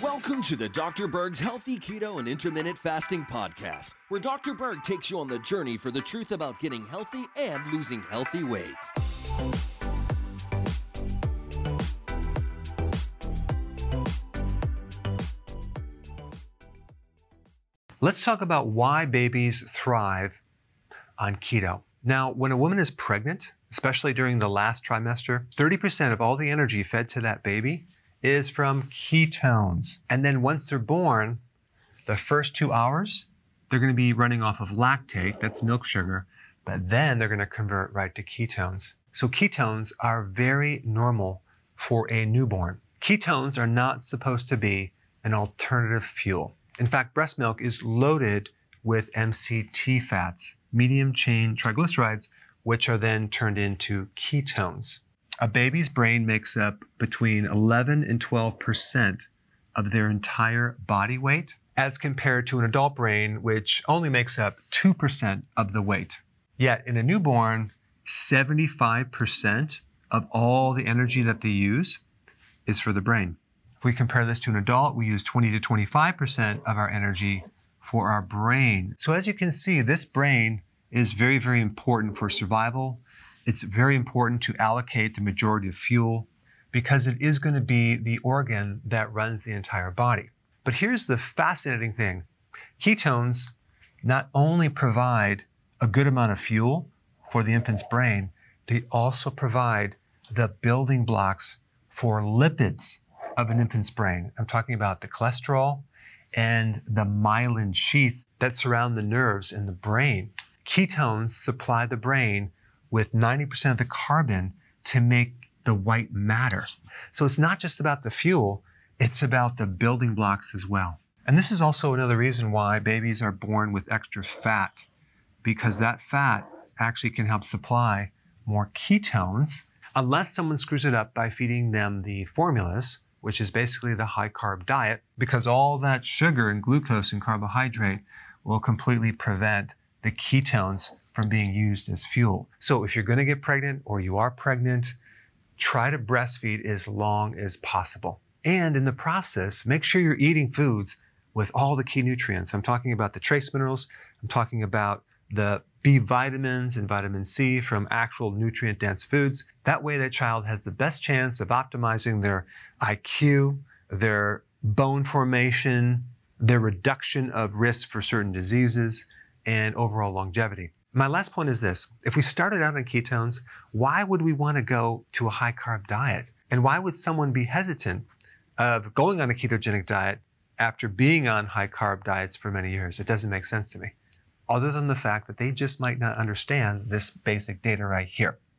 Welcome to the Dr. Berg's Healthy Keto and Intermittent Fasting Podcast, where Dr. Berg takes you on the journey for the truth about getting healthy and losing healthy weight. Let's talk about why babies thrive on keto. Now, when a woman is pregnant, especially during the last trimester, 30% of all the energy fed to that baby is from ketones. And then once they're born, the first two hours, they're going to be running off of lactate, that's milk sugar, but then they're going to convert right to ketones. So ketones are very normal for a newborn. Ketones are not supposed to be an alternative fuel. In fact, breast milk is loaded with MCT fats, medium chain triglycerides, which are then turned into ketones. A baby's brain makes up between 11 and 12 percent of their entire body weight, as compared to an adult brain, which only makes up 2% of the weight. Yet in a newborn, 75% of all the energy that they use is for the brain. If we compare this to an adult, we use 20 to 25% of our energy for our brain. So as you can see, this brain is very, very important for survival. It's very important to allocate the majority of fuel because it is going to be the organ that runs the entire body. But here's the fascinating thing. Ketones not only provide a good amount of fuel for the infant's brain, they also provide the building blocks for lipids of an infant's brain. I'm talking about the cholesterol and the myelin sheath that surround the nerves in the brain. Ketones supply the brain with 90% of the carbon to make the white matter. So it's not just about the fuel, it's about the building blocks as well. And this is also another reason why babies are born with extra fat, because that fat actually can help supply more ketones, unless someone screws it up by feeding them the formulas, which is basically the high carb diet, because all that sugar and glucose and carbohydrate will completely prevent the ketones from being used as fuel. So if you're going to get pregnant or you are pregnant, try to breastfeed as long as possible. And in the process, make sure you're eating foods with all the key nutrients. I'm talking about the trace minerals, I'm talking about the B vitamins and vitamin C from actual nutrient dense foods. That way, that child has the best chance of optimizing their IQ, their bone formation, their reduction of risk for certain diseases, and overall longevity. My last point is this if we started out on ketones, why would we want to go to a high carb diet? And why would someone be hesitant of going on a ketogenic diet after being on high carb diets for many years? It doesn't make sense to me other than the fact that they just might not understand this basic data right here.